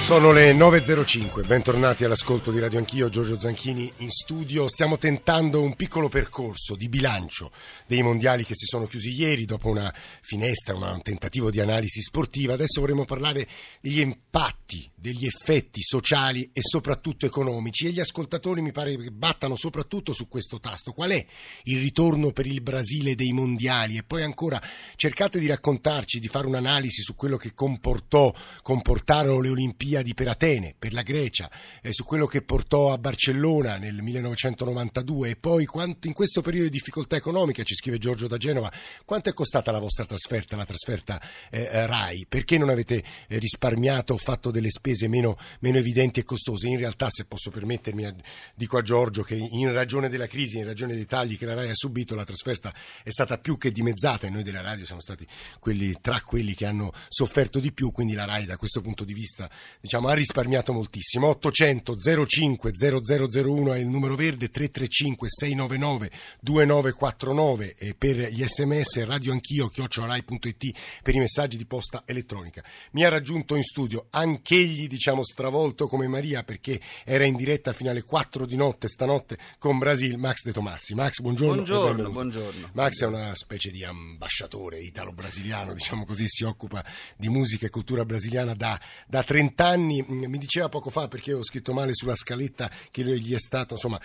Sono le 9.05, bentornati all'ascolto di Radio Anch'io, Giorgio Zanchini in studio. Stiamo tentando un piccolo percorso di bilancio dei mondiali che si sono chiusi ieri dopo una finestra, un tentativo di analisi sportiva. Adesso vorremmo parlare degli impatti, degli effetti sociali e soprattutto economici e gli ascoltatori mi pare che battano soprattutto su questo tasto. Qual è il ritorno per il Brasile dei mondiali? E poi ancora cercate di raccontarci, di fare un'analisi su quello che comportò, comportarono le Olimpiadi Olimpiadi per Atene, per la Grecia, eh, su quello che portò a Barcellona nel 1992 e poi quanto in questo periodo di difficoltà economica, ci scrive Giorgio da Genova, quanto è costata la vostra trasferta, la trasferta eh, eh RAI? Perché non avete eh, risparmiato o fatto delle spese meno, meno, evidenti e costose? In realtà, se posso permettermi, dico a Giorgio che in ragione della crisi, in ragione dei tagli che la RAI ha subito, la trasferta è stata più che dimezzata e noi della radio siamo stati quelli, tra quelli che hanno sofferto di più, quindi la RAI da questo punto di vista diciamo, ha risparmiato moltissimo. 800 05 0001 è il numero verde, 335 699 2949 e per gli sms radio anch'io chiocciorai.it per i messaggi di posta elettronica. Mi ha raggiunto in studio anch'egli, diciamo, stravolto come Maria perché era in diretta fino alle 4 di notte stanotte con Brasil, Max De Tomassi. Max, buongiorno. Buongiorno, buongiorno. Max è una specie di ambasciatore italo-brasiliano, diciamo così, si occupa di musica e cultura brasiliana da, da 30 anni anni, mm, mi diceva poco fa perché ho scritto male sulla scaletta che gli è stato, insomma,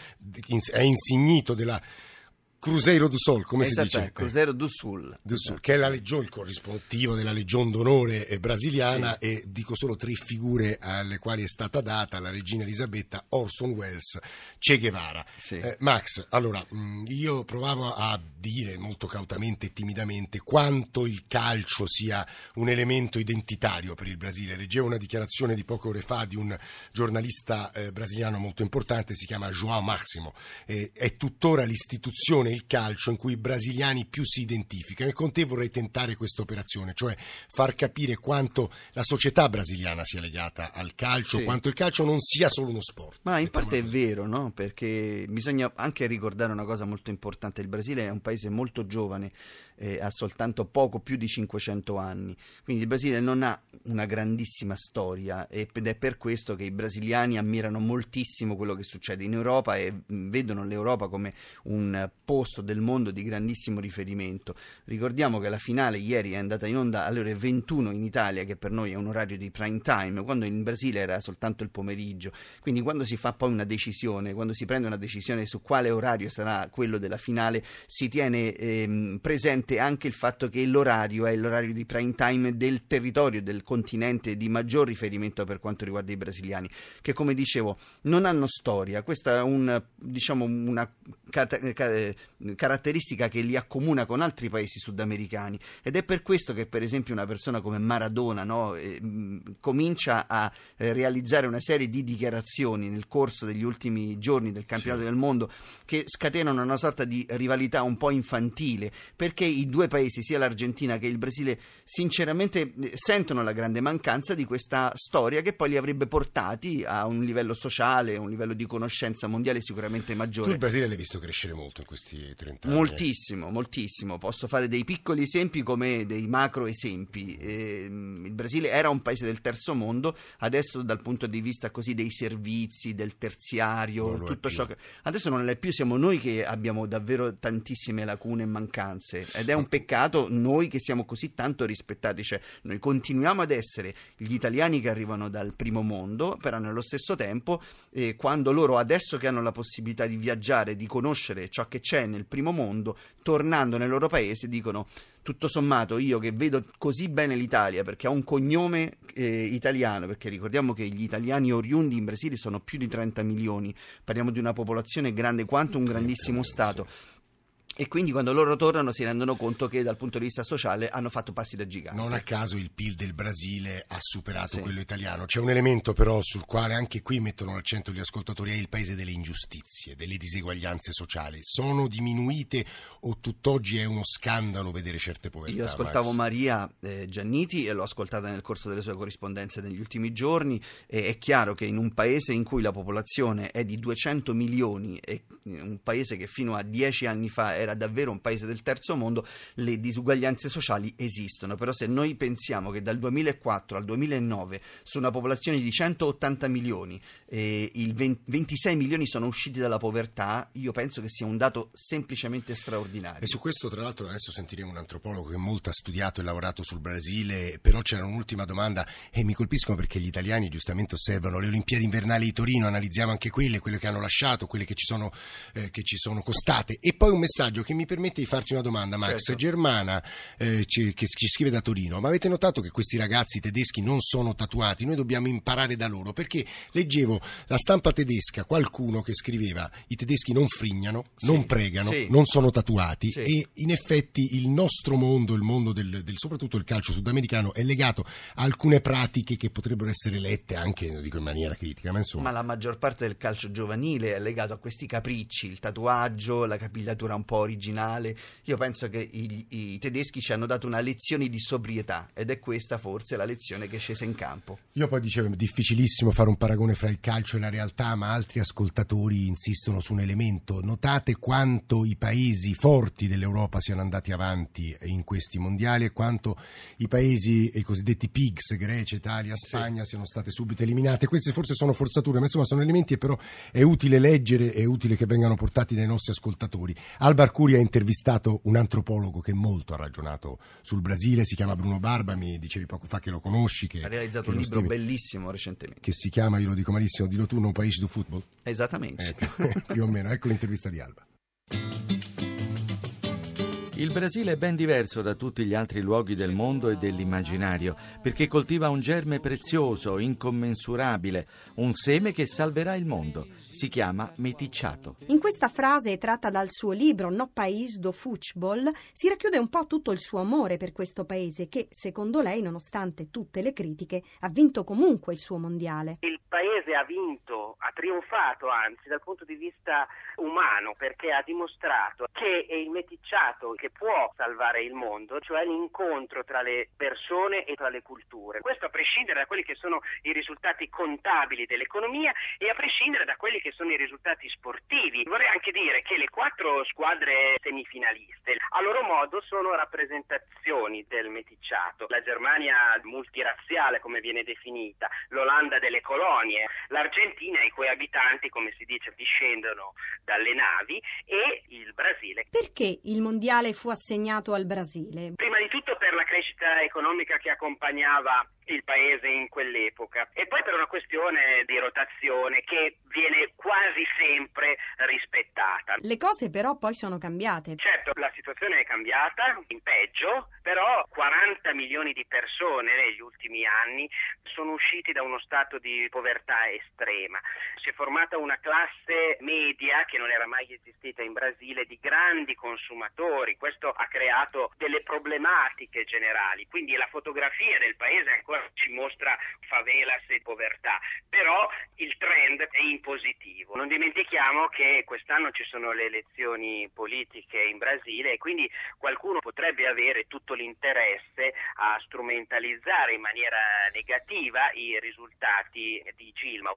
è insignito della Cruzeiro do Sol, come esatto, si dice? Cruzeiro do Sul. do Sul che è la legione, il corrispettivo della Legion d'Onore brasiliana sì. e dico solo tre figure alle quali è stata data la regina Elisabetta, Orson Welles, Che Guevara. Sì. Eh, Max, allora, mm, io provavo a dire molto cautamente e timidamente quanto il calcio sia un elemento identitario per il Brasile. Leggevo una dichiarazione di poche ore fa di un giornalista eh, brasiliano molto importante, si chiama João Máximo, eh, è tuttora l'istituzione il calcio in cui i brasiliani più si identificano e con te vorrei tentare questa operazione, cioè far capire quanto la società brasiliana sia legata al calcio, sì. quanto il calcio non sia solo uno sport. Ma in parte è vero, no? Perché bisogna anche ricordare una cosa molto importante, il Brasile è un paese molto giovane, eh, ha soltanto poco più di 500 anni, quindi il Brasile non ha una grandissima storia ed è per questo che i brasiliani ammirano moltissimo quello che succede in Europa e vedono l'Europa come un posto posto del mondo di grandissimo riferimento. Ricordiamo che la finale ieri è andata in onda alle ore 21 in Italia, che per noi è un orario di prime time, quando in Brasile era soltanto il pomeriggio. Quindi quando si fa poi una decisione, quando si prende una decisione su quale orario sarà quello della finale, si tiene ehm, presente anche il fatto che l'orario è l'orario di prime time del territorio, del continente di maggior riferimento per quanto riguarda i brasiliani, che come dicevo non hanno storia. Questa è un, diciamo, una caratteristica che li accomuna con altri paesi sudamericani ed è per questo che per esempio una persona come Maradona no, eh, comincia a eh, realizzare una serie di dichiarazioni nel corso degli ultimi giorni del campionato sì. del mondo che scatenano una sorta di rivalità un po' infantile perché i due paesi, sia l'Argentina che il Brasile, sinceramente eh, sentono la grande mancanza di questa storia che poi li avrebbe portati a un livello sociale, a un livello di conoscenza mondiale sicuramente maggiore. Tu il Brasile l'hai visto crescere molto in questi 30 anni? Moltissimo, moltissimo. Posso fare dei piccoli esempi come dei macro esempi. Eh, il Brasile era un paese del terzo mondo, adesso dal punto di vista così dei servizi, del terziario, tutto ciò che... Adesso non è più, siamo noi che abbiamo davvero tantissime lacune e mancanze ed è un peccato noi che siamo così tanto rispettati, cioè noi continuiamo ad essere gli italiani che arrivano dal primo mondo, però nello stesso tempo eh, quando loro adesso che hanno la possibilità di viaggiare, di conoscere ciò che c'è nel primo mondo, tornando nel loro paese, dicono tutto sommato io che vedo così bene l'Italia perché ha un cognome eh, italiano, perché ricordiamo che gli italiani oriundi in Brasile sono più di 30 milioni, parliamo di una popolazione grande quanto un grandissimo Stato. E quindi quando loro tornano si rendono conto che dal punto di vista sociale hanno fatto passi da gigante. Non a caso il PIL del Brasile ha superato sì. quello italiano. C'è un elemento però sul quale anche qui mettono l'accento gli ascoltatori, è il paese delle ingiustizie, delle diseguaglianze sociali. Sono diminuite o tutt'oggi è uno scandalo vedere certe povertà? Io ascoltavo Max? Maria eh, Gianniti e l'ho ascoltata nel corso delle sue corrispondenze negli ultimi giorni e è chiaro che in un paese in cui la popolazione è di 200 milioni e un paese che fino a 10 anni fa era era davvero un paese del terzo mondo, le disuguaglianze sociali esistono, però se noi pensiamo che dal 2004 al 2009 su una popolazione di 180 milioni eh, 20, 26 milioni sono usciti dalla povertà, io penso che sia un dato semplicemente straordinario. E su questo tra l'altro adesso sentiremo un antropologo che molto ha studiato e lavorato sul Brasile, però c'era un'ultima domanda e mi colpiscono perché gli italiani giustamente osservano le Olimpiadi invernali di Torino, analizziamo anche quelle, quelle che hanno lasciato, quelle che ci sono, eh, che ci sono costate e poi un messaggio che mi permette di farti una domanda Max, certo. Germana eh, ci, che ci scrive da Torino, ma avete notato che questi ragazzi tedeschi non sono tatuati? Noi dobbiamo imparare da loro perché leggevo la stampa tedesca, qualcuno che scriveva i tedeschi non frignano, sì, non pregano, sì. non sono tatuati sì. e in effetti il nostro mondo, il mondo del, del, soprattutto il calcio sudamericano è legato a alcune pratiche che potrebbero essere lette anche, dico in maniera critica, ma insomma. Ma la maggior parte del calcio giovanile è legato a questi capricci, il tatuaggio, la capigliatura un po' originale. Io penso che i, i tedeschi ci hanno dato una lezione di sobrietà ed è questa forse la lezione che è scesa in campo. Io poi dicevo, è difficilissimo fare un paragone fra il calcio e la realtà, ma altri ascoltatori insistono su un elemento. Notate quanto i paesi forti dell'Europa siano andati avanti in questi mondiali e quanto i paesi, i cosiddetti pigs, Grecia, Italia, Spagna, sì. siano state subito eliminate. Queste forse sono forzature, ma insomma sono elementi che però è utile leggere, è utile che vengano portati dai nostri ascoltatori. Alba Arcuri ha intervistato un antropologo che molto ha ragionato sul Brasile, si chiama Bruno Barba, mi dicevi poco fa che lo conosci. Che, ha realizzato un libro stime, bellissimo recentemente. Che si chiama, io lo dico malissimo, dillo tu, Non Paese do Football? Esattamente. Eh, più o meno, ecco l'intervista di Alba. Il Brasile è ben diverso da tutti gli altri luoghi del mondo e dell'immaginario, perché coltiva un germe prezioso, incommensurabile, un seme che salverà il mondo. Si chiama meticciato. In questa frase, tratta dal suo libro No País do Futebol, si racchiude un po' tutto il suo amore per questo paese che, secondo lei, nonostante tutte le critiche, ha vinto comunque il suo mondiale. Il paese ha vinto, ha trionfato anzi dal punto di vista umano perché ha dimostrato che è il meticciato che può salvare il mondo, cioè l'incontro tra le persone e tra le culture. Questo a prescindere da quelli che sono i risultati contabili dell'economia e a prescindere da quelli che sono i risultati sportivi. Vorrei anche dire che le quattro squadre semifinaliste a loro modo sono rappresentazioni del meticciato. La Germania multirazziale come viene definita, l'Olanda delle colonie, l'Argentina i cui abitanti come si dice discendono dalle navi e il Brasile. Perché il mondiale fu assegnato al Brasile? Prima di tutto per la crescita economica che accompagnava il paese in quell'epoca e poi per una questione di rotazione che viene quasi sempre rispettata. Le cose però poi sono cambiate. Certo, la situazione è cambiata in peggio, però 40 milioni di persone negli ultimi anni sono usciti da uno stato di povertà estrema. Si è formata una classe media che non era mai esistita in Brasile di grandi consumatori. Questo ha creato delle problematiche generali, quindi la fotografia del paese ancora ci mostra favelas e povertà, però il trend è in positivo. Non dimentichiamo che quest'anno ci sono le elezioni politiche in Brasile e quindi qualcuno potrebbe avere tutto l'interesse a strumentalizzare in maniera negativa i risultati di Gilma.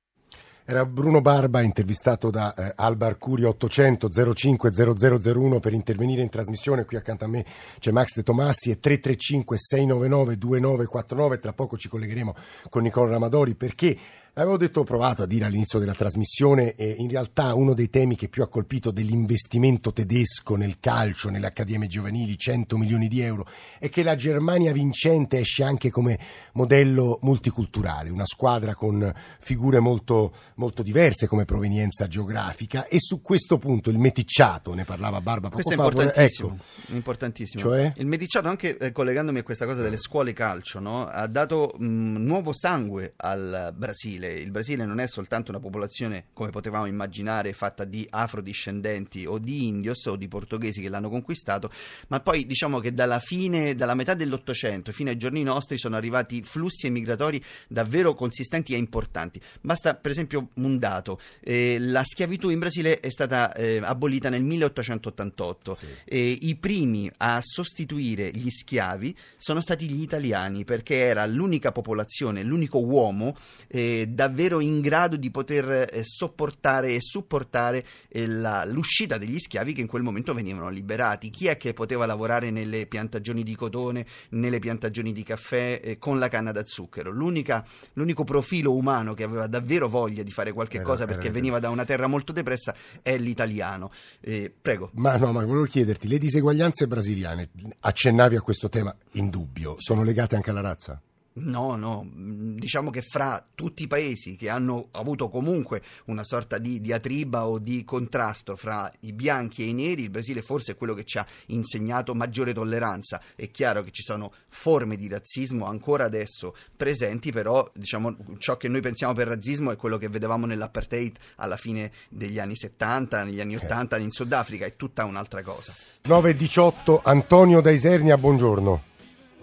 Era Bruno Barba intervistato da eh, Alba Arcuri 800 05 0001 per intervenire in trasmissione. Qui accanto a me c'è Max De Tomassi e 335 699 2949. Tra poco ci collegheremo con Nicola Ramadori perché Avevo detto, ho provato a dire all'inizio della trasmissione, eh, in realtà uno dei temi che più ha colpito dell'investimento tedesco nel calcio, nelle accademie giovanili, 100 milioni di euro, è che la Germania vincente esce anche come modello multiculturale, una squadra con figure molto, molto diverse come provenienza geografica e su questo punto il meticciato, ne parlava Barba poco questo fa. Questo è importantissimo, ecco. importantissimo. Cioè? Il meticciato, anche eh, collegandomi a questa cosa delle scuole calcio, no? ha dato mh, nuovo sangue al Brasile Brasile. Il Brasile non è soltanto una popolazione, come potevamo immaginare, fatta di afrodiscendenti o di indios o di portoghesi che l'hanno conquistato, ma poi diciamo che dalla fine, dalla metà dell'Ottocento fino ai giorni nostri sono arrivati flussi emigratori davvero consistenti e importanti. Basta per esempio un dato, eh, la schiavitù in Brasile è stata eh, abolita nel 1888 sì. e i primi a sostituire gli schiavi sono stati gli italiani perché era l'unica popolazione, l'unico uomo eh, davvero in grado di poter eh, sopportare e supportare eh, la, l'uscita degli schiavi che in quel momento venivano liberati. Chi è che poteva lavorare nelle piantagioni di cotone, nelle piantagioni di caffè eh, con la canna da zucchero? L'unica, l'unico profilo umano che aveva davvero voglia di fare qualche Era- cosa era perché vero. veniva da una terra molto depressa è l'italiano. Eh, prego. Ma no, ma volevo chiederti, le diseguaglianze brasiliane, accennavi a questo tema indubbio, sono legate anche alla razza? No, no, mm, diciamo che fra tutti i paesi che hanno avuto comunque una sorta di diatriba o di contrasto fra i bianchi e i neri, il Brasile forse è quello che ci ha insegnato maggiore tolleranza. È chiaro che ci sono forme di razzismo ancora adesso presenti, però diciamo ciò che noi pensiamo per razzismo è quello che vedevamo nell'apartheid alla fine degli anni 70, negli anni 80 in Sudafrica, è tutta un'altra cosa. 9.18, Antonio da Isernia, buongiorno.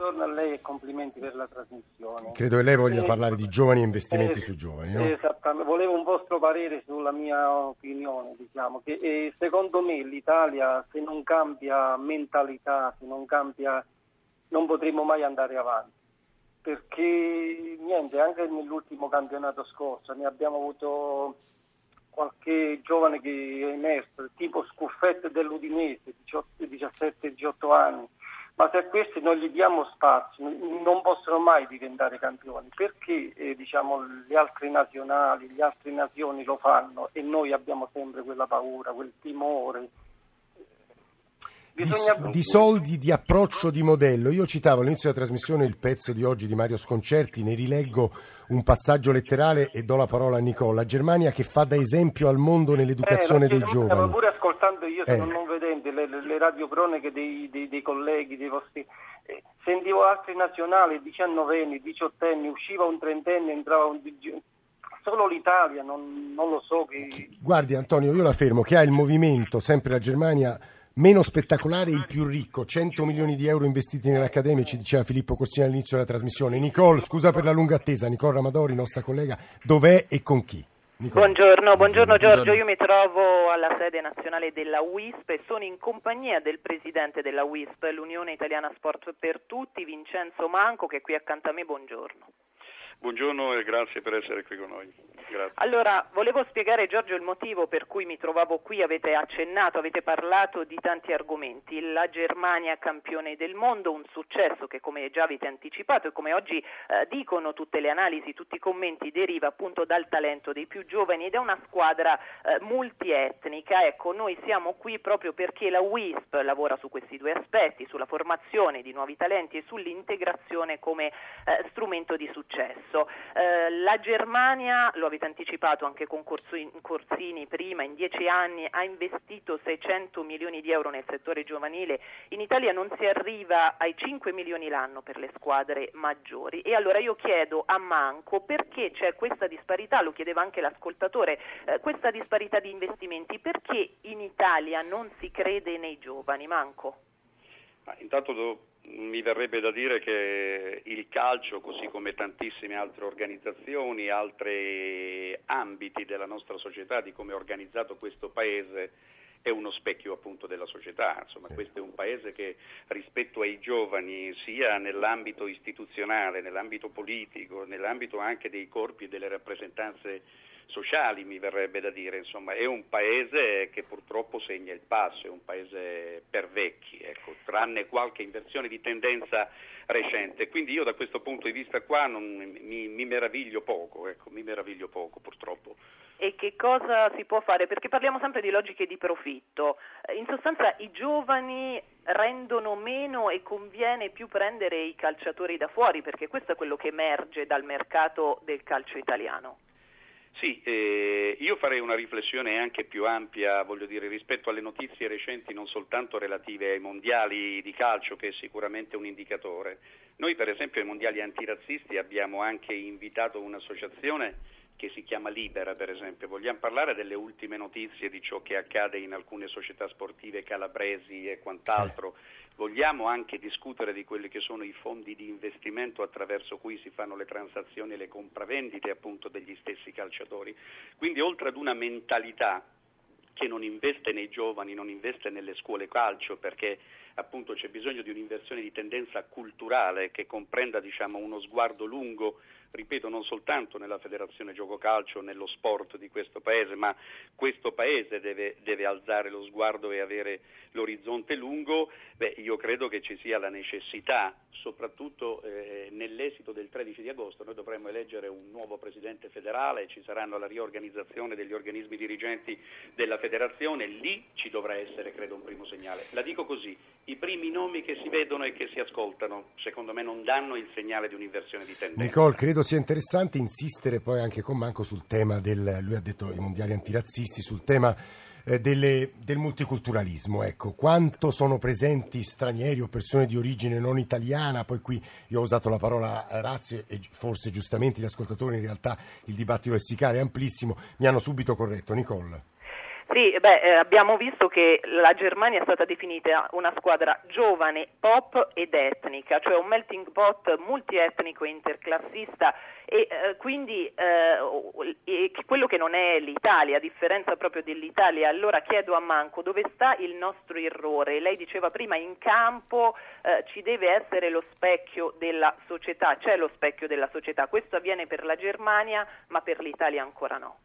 Buongiorno a lei e complimenti per la trasmissione. Credo che lei voglia Eh, parlare di giovani e investimenti eh, su giovani, no? Esattamente, volevo un vostro parere sulla mia opinione, diciamo, che eh, secondo me l'Italia se non cambia mentalità, se non cambia, non potremo mai andare avanti. Perché niente, anche nell'ultimo campionato scorso ne abbiamo avuto qualche giovane che è emerso, tipo Scuffetto dell'Udinese, 17-18 anni, ma se a questi non gli diamo spazio non possono mai diventare campioni perché eh, diciamo, le altre nazionali, le altre nazioni lo fanno e noi abbiamo sempre quella paura, quel timore. Di, Bisogna- di soldi, di approccio, di modello. Io citavo all'inizio della trasmissione il pezzo di oggi di Mario Sconcerti, ne rileggo un passaggio letterale e do la parola a Nicola. La Germania che fa da esempio al mondo nell'educazione Eh, dei perché Stavo giovani. pure ascoltando io, Eh. sono non vedente, le, le, radiocroniche dei, dei, dei colleghi, dei vostri... eh, sentivo altri nazionali, diciannovenni, diciottenni, usciva un trentenne, entrava un... Solo l'Italia, non, non lo so che... Guardi Antonio, io la fermo che ha il movimento, sempre la Germania, meno spettacolare e il più ricco, 100 milioni di euro investiti nell'Accademia, ci diceva Filippo Corsini all'inizio della trasmissione. Nicole, scusa per la lunga attesa, Nicole Ramadori, nostra collega, dov'è e con chi? Nicole. Buongiorno, buongiorno Giorgio, io mi trovo alla sede nazionale della WISP e sono in compagnia del presidente della WISP, l'Unione Italiana Sport per Tutti, Vincenzo Manco, che è qui accanto a me, buongiorno. Buongiorno e grazie per essere qui con noi. Grazie. Allora, volevo spiegare Giorgio il motivo per cui mi trovavo qui, avete accennato, avete parlato di tanti argomenti, la Germania campione del mondo, un successo che come già avete anticipato e come oggi eh, dicono tutte le analisi, tutti i commenti, deriva appunto dal talento dei più giovani ed è una squadra eh, multietnica, ecco noi siamo qui proprio perché la WISP lavora su questi due aspetti, sulla formazione di nuovi talenti e sull'integrazione come eh, strumento di successo. Eh, la Germania, lo avete anticipato anche con Corsi- Corsini prima, in dieci anni ha investito 600 milioni di euro nel settore giovanile, in Italia non si arriva ai 5 milioni l'anno per le squadre maggiori. E allora io chiedo a Manco perché c'è questa disparità, lo chiedeva anche l'ascoltatore, eh, questa disparità di investimenti, perché in Italia non si crede nei giovani, Manco? Ma intanto do- mi verrebbe da dire che il calcio, così come tantissime altre organizzazioni, altri ambiti della nostra società, di come è organizzato questo paese, è uno specchio appunto della società. Insomma, questo è un paese che rispetto ai giovani, sia nell'ambito istituzionale, nell'ambito politico, nell'ambito anche dei corpi e delle rappresentanze sociali, mi verrebbe da dire, insomma, è un paese che purtroppo segna il passo, è un paese per vecchi, ecco, tranne qualche inversione di tendenza recente. Quindi io da questo punto di vista qua non- mi, mi meraviglio poco, ecco, mi meraviglio poco purtroppo. E che cosa si può fare? Perché parliamo sempre di logiche di profitto. Eh, In sostanza i giovani rendono meno e conviene più prendere i calciatori da fuori, perché questo è quello che emerge dal mercato del calcio italiano. Sì, eh, io farei una riflessione anche più ampia, voglio dire, rispetto alle notizie recenti, non soltanto relative ai mondiali di calcio, che è sicuramente un indicatore. Noi, per esempio, ai mondiali antirazzisti abbiamo anche invitato un'associazione che si chiama Libera, per esempio. Vogliamo parlare delle ultime notizie di ciò che accade in alcune società sportive calabresi e quant'altro. Vogliamo anche discutere di quelli che sono i fondi di investimento attraverso cui si fanno le transazioni e le compravendite appunto degli stessi calciatori. Quindi oltre ad una mentalità che non investe nei giovani, non investe nelle scuole calcio perché appunto c'è bisogno di un'inversione di tendenza culturale che comprenda diciamo, uno sguardo lungo ripeto, non soltanto nella Federazione Gioco Calcio, nello sport di questo Paese, ma questo Paese deve, deve alzare lo sguardo e avere l'orizzonte lungo, beh, io credo che ci sia la necessità, soprattutto eh, nell'esito del 13 di agosto, noi dovremmo eleggere un nuovo Presidente federale, ci saranno la riorganizzazione degli organismi dirigenti della Federazione, lì ci dovrà essere, credo, un primo segnale. La dico così, i primi nomi che si vedono e che si ascoltano, secondo me non danno il segnale di un'inversione di tendenza. Nicole, credo sia interessante insistere poi anche con Manco sul tema del, lui ha detto i mondiali antirazzisti, sul tema eh, delle, del multiculturalismo. Ecco, quanto sono presenti stranieri o persone di origine non italiana? Poi qui io ho usato la parola razze e forse giustamente gli ascoltatori in realtà il dibattito lessicale è amplissimo, mi hanno subito corretto. Nicole. Sì, beh, eh, abbiamo visto che la Germania è stata definita una squadra giovane, pop ed etnica, cioè un melting pot multietnico e interclassista e eh, quindi eh, quello che non è l'Italia, a differenza proprio dell'Italia. Allora chiedo a Manco dove sta il nostro errore. Lei diceva prima in campo eh, ci deve essere lo specchio della società, c'è lo specchio della società. Questo avviene per la Germania, ma per l'Italia ancora no.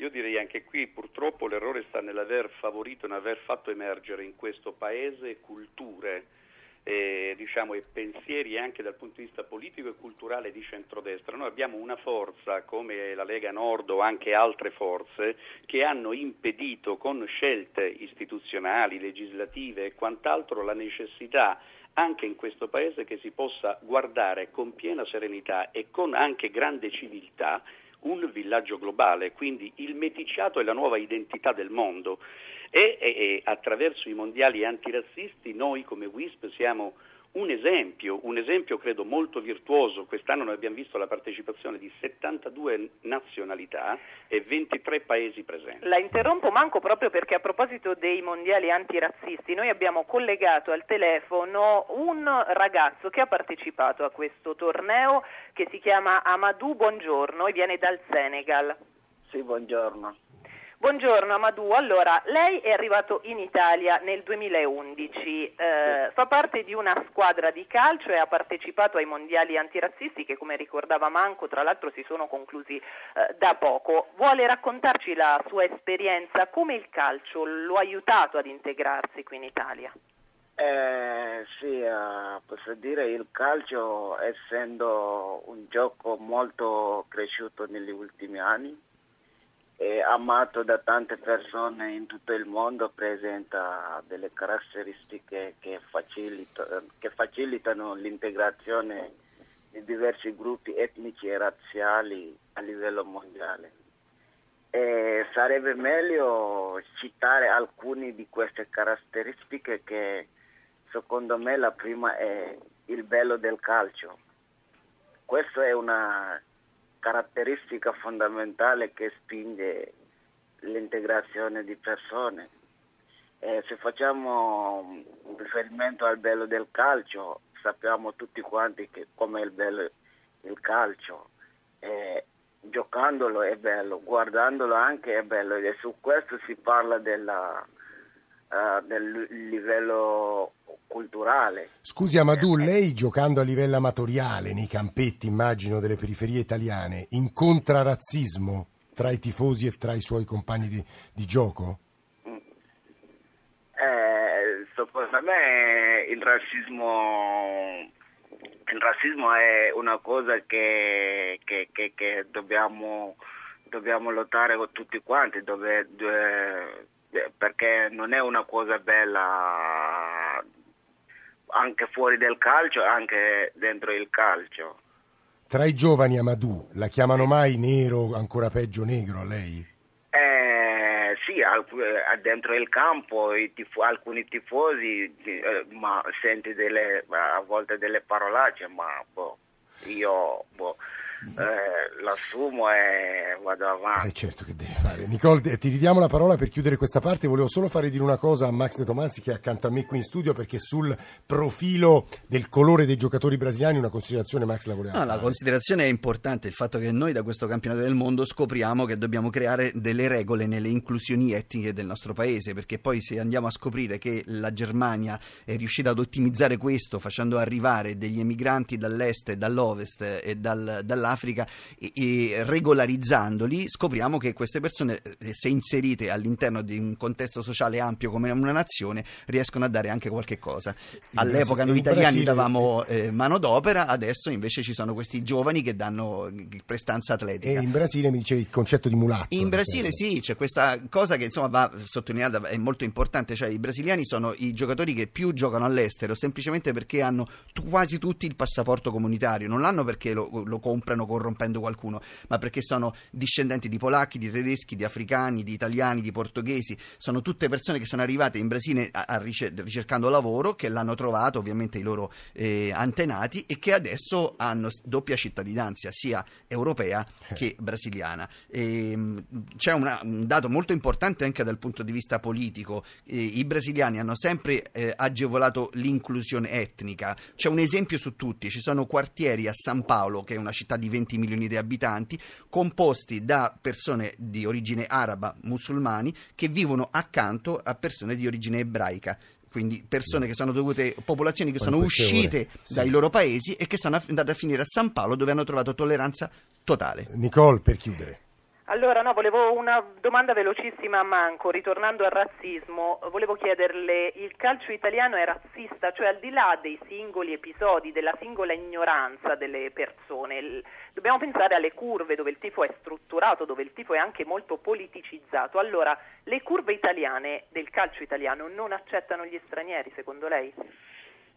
Io direi anche qui purtroppo l'errore sta nell'aver favorito nell'aver fatto emergere in questo paese culture eh, diciamo, e pensieri anche dal punto di vista politico e culturale di centrodestra. Noi abbiamo una forza come la Lega Nord o anche altre forze che hanno impedito con scelte istituzionali, legislative e quant'altro la necessità anche in questo Paese che si possa guardare con piena serenità e con anche grande civiltà un villaggio globale, quindi il meticciato è la nuova identità del mondo. E, e, e attraverso i mondiali antirazzisti noi come WISP siamo un esempio, un esempio credo molto virtuoso, quest'anno noi abbiamo visto la partecipazione di 72 nazionalità e 23 paesi presenti. La interrompo manco proprio perché a proposito dei mondiali antirazzisti noi abbiamo collegato al telefono un ragazzo che ha partecipato a questo torneo che si chiama Amadou Buongiorno e viene dal Senegal. Sì, buongiorno. Buongiorno Amadou, allora lei è arrivato in Italia nel 2011, eh, fa parte di una squadra di calcio e ha partecipato ai mondiali antirazzisti che come ricordava Manco tra l'altro si sono conclusi eh, da poco. Vuole raccontarci la sua esperienza, come il calcio lo ha aiutato ad integrarsi qui in Italia? Eh, sì, uh, posso dire il calcio essendo un gioco molto cresciuto negli ultimi anni è amato da tante persone in tutto il mondo, presenta delle caratteristiche che, facilita, che facilitano l'integrazione di diversi gruppi etnici e razziali a livello mondiale. E sarebbe meglio citare alcune di queste caratteristiche che secondo me la prima è il bello del calcio. Questa è una caratteristica fondamentale che spinge l'integrazione di persone. Eh, se facciamo riferimento al bello del calcio, sappiamo tutti quanti che come è il bello il calcio. Eh, giocandolo è bello, guardandolo anche è bello e su questo si parla della, uh, del livello culturale. Scusi Amadou, lei giocando a livello amatoriale nei campetti, immagino, delle periferie italiane, incontra razzismo tra i tifosi e tra i suoi compagni di, di gioco? Eh, secondo me il razzismo, il razzismo è una cosa che, che, che, che dobbiamo, dobbiamo, lottare tutti quanti, dove, dove, perché non è una cosa bella anche fuori del calcio anche dentro il calcio. Tra i giovani Amadou, la chiamano mai nero, ancora peggio negro a lei? Eh, sì, eh, dentro il campo tifo, alcuni tifosi, eh, ma senti delle, a volte delle parolacce, ma boh, io boh, eh, l'assumo e vado avanti. Eh certo che deve fare. Nicole, ti ridiamo la parola per chiudere questa parte. Volevo solo fare dire una cosa a Max De Tomassi che è accanto a me qui in studio perché sul profilo del colore dei giocatori brasiliani una considerazione Max la voleva no, La considerazione è importante, il fatto che noi da questo campionato del mondo scopriamo che dobbiamo creare delle regole nelle inclusioni etniche del nostro paese perché poi se andiamo a scoprire che la Germania è riuscita ad ottimizzare questo facendo arrivare degli emigranti dall'est, dall'ovest e dal, dall'Africa dall'Africa e, e regolarizzandoli scopriamo che queste persone, eh, se inserite all'interno di un contesto sociale ampio come una nazione, riescono a dare anche qualche cosa. All'epoca noi italiani davamo eh, manodopera, adesso invece ci sono questi giovani che danno prestanza atletica. E in Brasile mi dicevi il concetto di mulatto. In Brasile sì, c'è questa cosa che insomma va sottolineata, è molto importante, cioè i brasiliani sono i giocatori che più giocano all'estero semplicemente perché hanno quasi tutti il passaporto comunitario, non l'hanno perché lo, lo comprano corrompendo qualcuno, ma perché sono discendenti di polacchi, di tedeschi, di africani, di italiani, di portoghesi, sono tutte persone che sono arrivate in Brasile a, a ricer- ricercando lavoro, che l'hanno trovato ovviamente i loro eh, antenati e che adesso hanno doppia cittadinanza, sia europea eh. che brasiliana. E, ehm, c'è una, un dato molto importante anche dal punto di vista politico, eh, i brasiliani hanno sempre eh, agevolato l'inclusione etnica, c'è un esempio su tutti, ci sono quartieri a San Paolo, che è una città di 20 milioni di abitanti, composti da persone di origine araba, musulmani, che vivono accanto a persone di origine ebraica quindi persone che sono dovute, popolazioni che sono uscite sì. dai loro paesi e che sono andate a finire a San Paolo dove hanno trovato tolleranza totale. Nicole, per chiudere. Allora, no, volevo una domanda velocissima a Manco, ritornando al razzismo, volevo chiederle, il calcio italiano è razzista, cioè al di là dei singoli episodi, della singola ignoranza delle persone, dobbiamo pensare alle curve dove il tifo è strutturato, dove il tifo è anche molto politicizzato. Allora, le curve italiane del calcio italiano non accettano gli stranieri, secondo lei?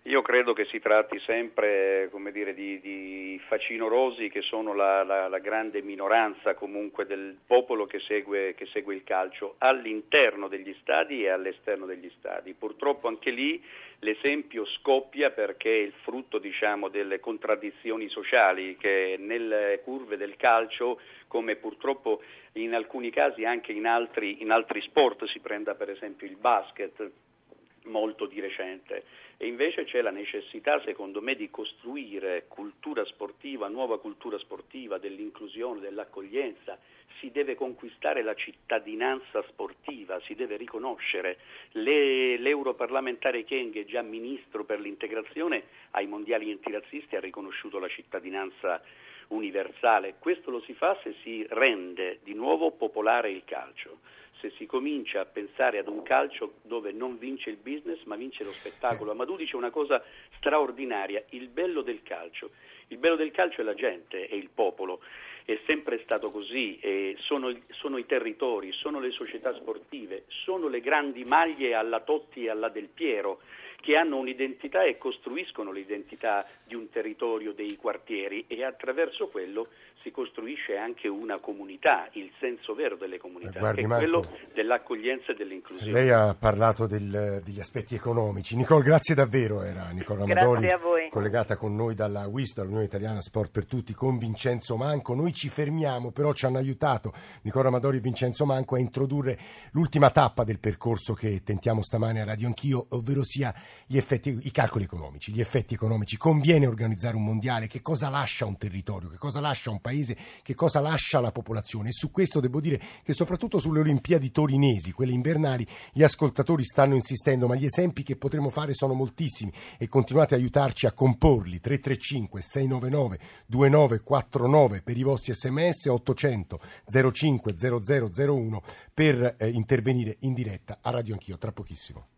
Io credo che si tratti sempre dire, di, di, facinorosi che sono la, la, la, grande minoranza comunque del popolo che segue, che segue, il calcio all'interno degli stadi e all'esterno degli stadi. Purtroppo anche lì l'esempio scoppia perché è il frutto diciamo, delle contraddizioni sociali che nelle curve del calcio, come purtroppo in alcuni casi anche in altri, in altri sport, si prenda per esempio il basket molto di recente e invece c'è la necessità secondo me di costruire cultura sportiva, nuova cultura sportiva, dell'inclusione, dell'accoglienza, si deve conquistare la cittadinanza sportiva, si deve riconoscere. Le, l'europarlamentare Keng, già ministro per l'integrazione ai mondiali antirazzisti, ha riconosciuto la cittadinanza universale. Questo lo si fa se si rende di nuovo popolare il calcio se si comincia a pensare ad un calcio dove non vince il business ma vince lo spettacolo. Amadou dice una cosa straordinaria, il bello del calcio. Il bello del calcio è la gente, è il popolo, è sempre stato così, sono, sono, i territori, sono le società sportive, sono le grandi maglie alla Totti e alla Del Piero che hanno un'identità e costruiscono l'identità di un territorio, dei quartieri e attraverso quello si costruisce anche una comunità, il senso vero delle comunità, Guardi, che è Marco, quello dell'accoglienza e dell'inclusione. Lei ha parlato del, degli aspetti economici. Nicole, grazie davvero, era Nicola Amadori, collegata con noi dalla WIS, dall'Unione Italiana Sport per Tutti, con Vincenzo Manco. Noi ci fermiamo, però ci hanno aiutato Nicola Amadori e Vincenzo Manco a introdurre l'ultima tappa del percorso che tentiamo stamane a Radio Anch'io, ovvero sia gli effetti, i calcoli economici, gli effetti economici. Conviene organizzare un mondiale? Che cosa lascia un territorio? Che cosa lascia un paese? Paese, che cosa lascia la popolazione. E su questo devo dire che soprattutto sulle Olimpiadi torinesi, quelle invernali, gli ascoltatori stanno insistendo, ma gli esempi che potremo fare sono moltissimi e continuate a aiutarci a comporli. 335 699 2949 per i vostri sms 800 05 0001 per eh, intervenire in diretta a Radio Anch'io tra pochissimo.